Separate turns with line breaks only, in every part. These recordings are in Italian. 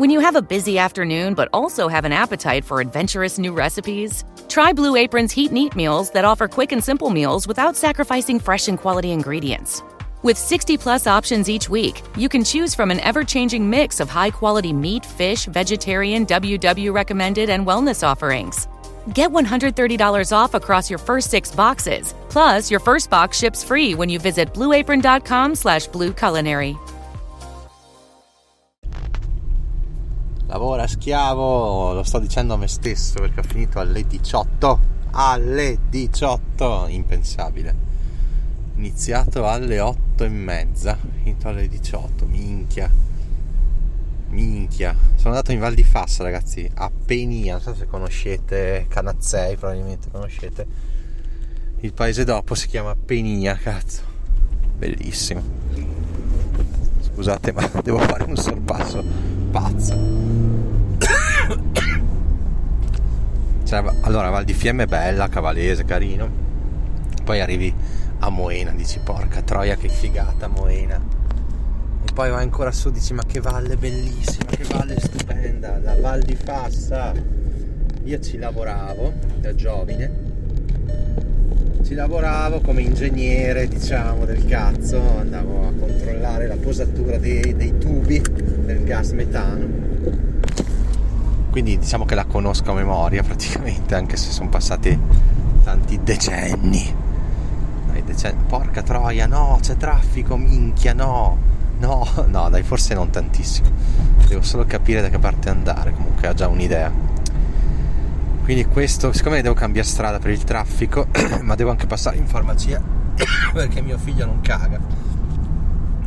When you have a busy afternoon but also have an appetite for adventurous new recipes, try Blue Apron's Heat and Eat meals that offer quick and simple meals without sacrificing fresh and quality ingredients. With 60 plus options each week, you can choose from an ever changing mix of high quality meat, fish, vegetarian, WW recommended, and wellness offerings. Get $130 off across your first six boxes. Plus, your first box ships free when you visit blueapron.com slash blueculinary.
Lavora schiavo, lo sto dicendo a me stesso perché ho finito alle 18. Alle 18, impensabile. Iniziato alle 8 e mezza, finito alle 18, minchia. Minchia. Sono andato in Val di Fassa, ragazzi, a Penia, non so se conoscete Canazzei, probabilmente conoscete. Il paese dopo si chiama Penia, cazzo. Bellissimo. Scusate, ma devo fare un sorpasso pazzo. Cioè, allora Val di Fiemme è bella, cavalese, carino. Poi arrivi a Moena, dici porca troia che figata Moena. E poi vai ancora su, dici ma che valle bellissima, che valle stupenda, la Val di Fassa. Io ci lavoravo da giovane. Ci lavoravo come ingegnere, diciamo, del cazzo, andavo a controllare la posatura dei, dei tubi del gas metano. Quindi diciamo che la conosco a memoria praticamente anche se sono passati tanti decenni. Dai, decenni porca troia no c'è traffico minchia no no no dai forse non tantissimo. Devo solo capire da che parte andare comunque ho già un'idea quindi questo siccome devo cambiare strada per il traffico ma devo anche passare in farmacia perché mio figlio non caga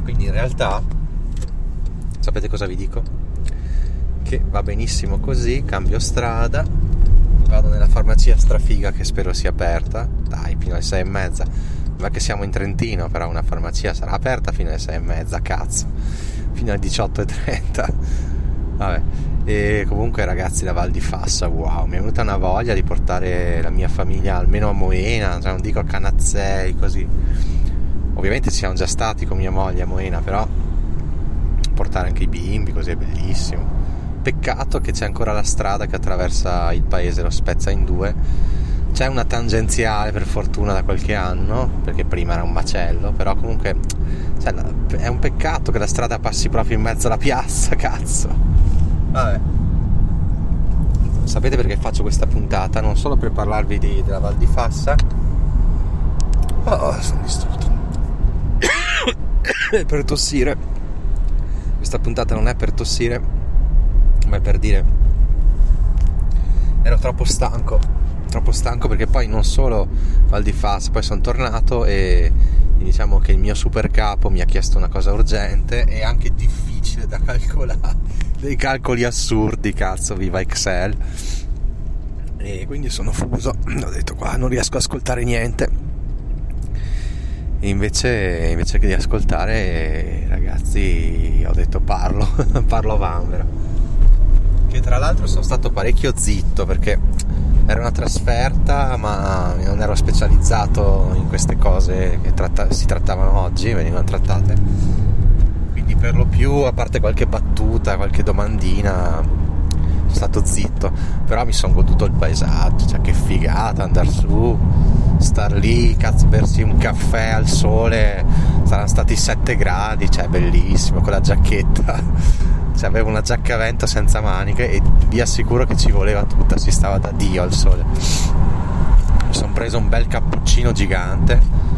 quindi in realtà sapete cosa vi dico? che va benissimo così, cambio strada, vado nella farmacia strafiga che spero sia aperta, dai, fino alle sei e mezza, ma che siamo in Trentino, però una farmacia sarà aperta fino alle sei e mezza, cazzo, fino alle 18.30, vabbè. E comunque ragazzi la Val di Fassa, wow, mi è venuta una voglia di portare la mia famiglia almeno a Moena, cioè non dico a Canazzei, così. Ovviamente ci siamo già stati con mia moglie a Moena, però portare anche i bimbi, così è bellissimo Peccato che c'è ancora la strada che attraversa il paese, lo spezza in due. C'è una tangenziale per fortuna da qualche anno, perché prima era un macello, però comunque cioè, è un peccato che la strada passi proprio in mezzo alla piazza, cazzo. Vabbè. Sapete perché faccio questa puntata? Non solo per parlarvi di, della Val di Fassa. Oh, sono distrutto. per tossire. Questa puntata non è per tossire come per dire ero troppo stanco troppo stanco perché poi non solo Val di Fas poi sono tornato e diciamo che il mio super capo mi ha chiesto una cosa urgente e anche difficile da calcolare dei calcoli assurdi cazzo viva Excel. E quindi sono fuso. Ho detto qua non riesco ad ascoltare niente. Invece, invece che di ascoltare ragazzi ho detto parlo parlo vanvera che tra l'altro sono stato parecchio zitto perché era una trasferta ma non ero specializzato in queste cose che tratta- si trattavano oggi, venivano trattate. Quindi per lo più, a parte qualche battuta, qualche domandina, sono stato zitto, però mi sono goduto il paesaggio, cioè che figata andare su, star lì, cazzo, bersi un caffè al sole, saranno stati 7 gradi, cioè bellissimo, con la giacchetta cioè, avevo una giacca a vento senza maniche e vi assicuro che ci voleva tutta, si stava da Dio al sole. Mi sono preso un bel cappuccino gigante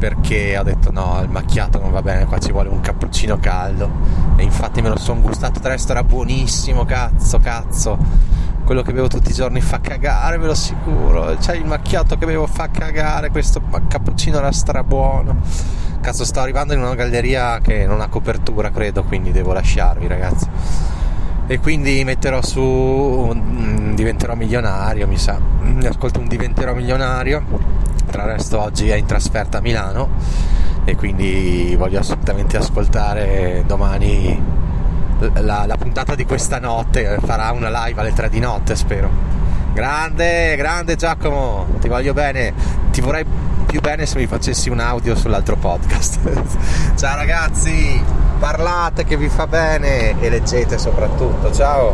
perché ho detto no, il macchiato non va bene, qua ci vuole un cappuccino caldo e infatti me lo sono gustato, l'altro era buonissimo, cazzo, cazzo. Quello che bevo tutti i giorni fa cagare, ve lo assicuro. Cioè il macchiato che bevo fa cagare, questo cappuccino era strabuono Cazzo, sto arrivando in una galleria che non ha copertura, credo, quindi devo lasciarvi, ragazzi. E quindi metterò su. Un, diventerò milionario, mi sa. Ascolto un diventerò milionario. Tra l'altro, oggi è in trasferta a Milano. E quindi voglio assolutamente ascoltare domani la, la puntata di questa notte. Farà una live alle 3 di notte, spero. Grande, grande Giacomo, ti voglio bene. Ti vorrei più bene se mi facessi un audio sull'altro podcast. Ciao ragazzi! parlate che vi fa bene e leggete soprattutto. Ciao!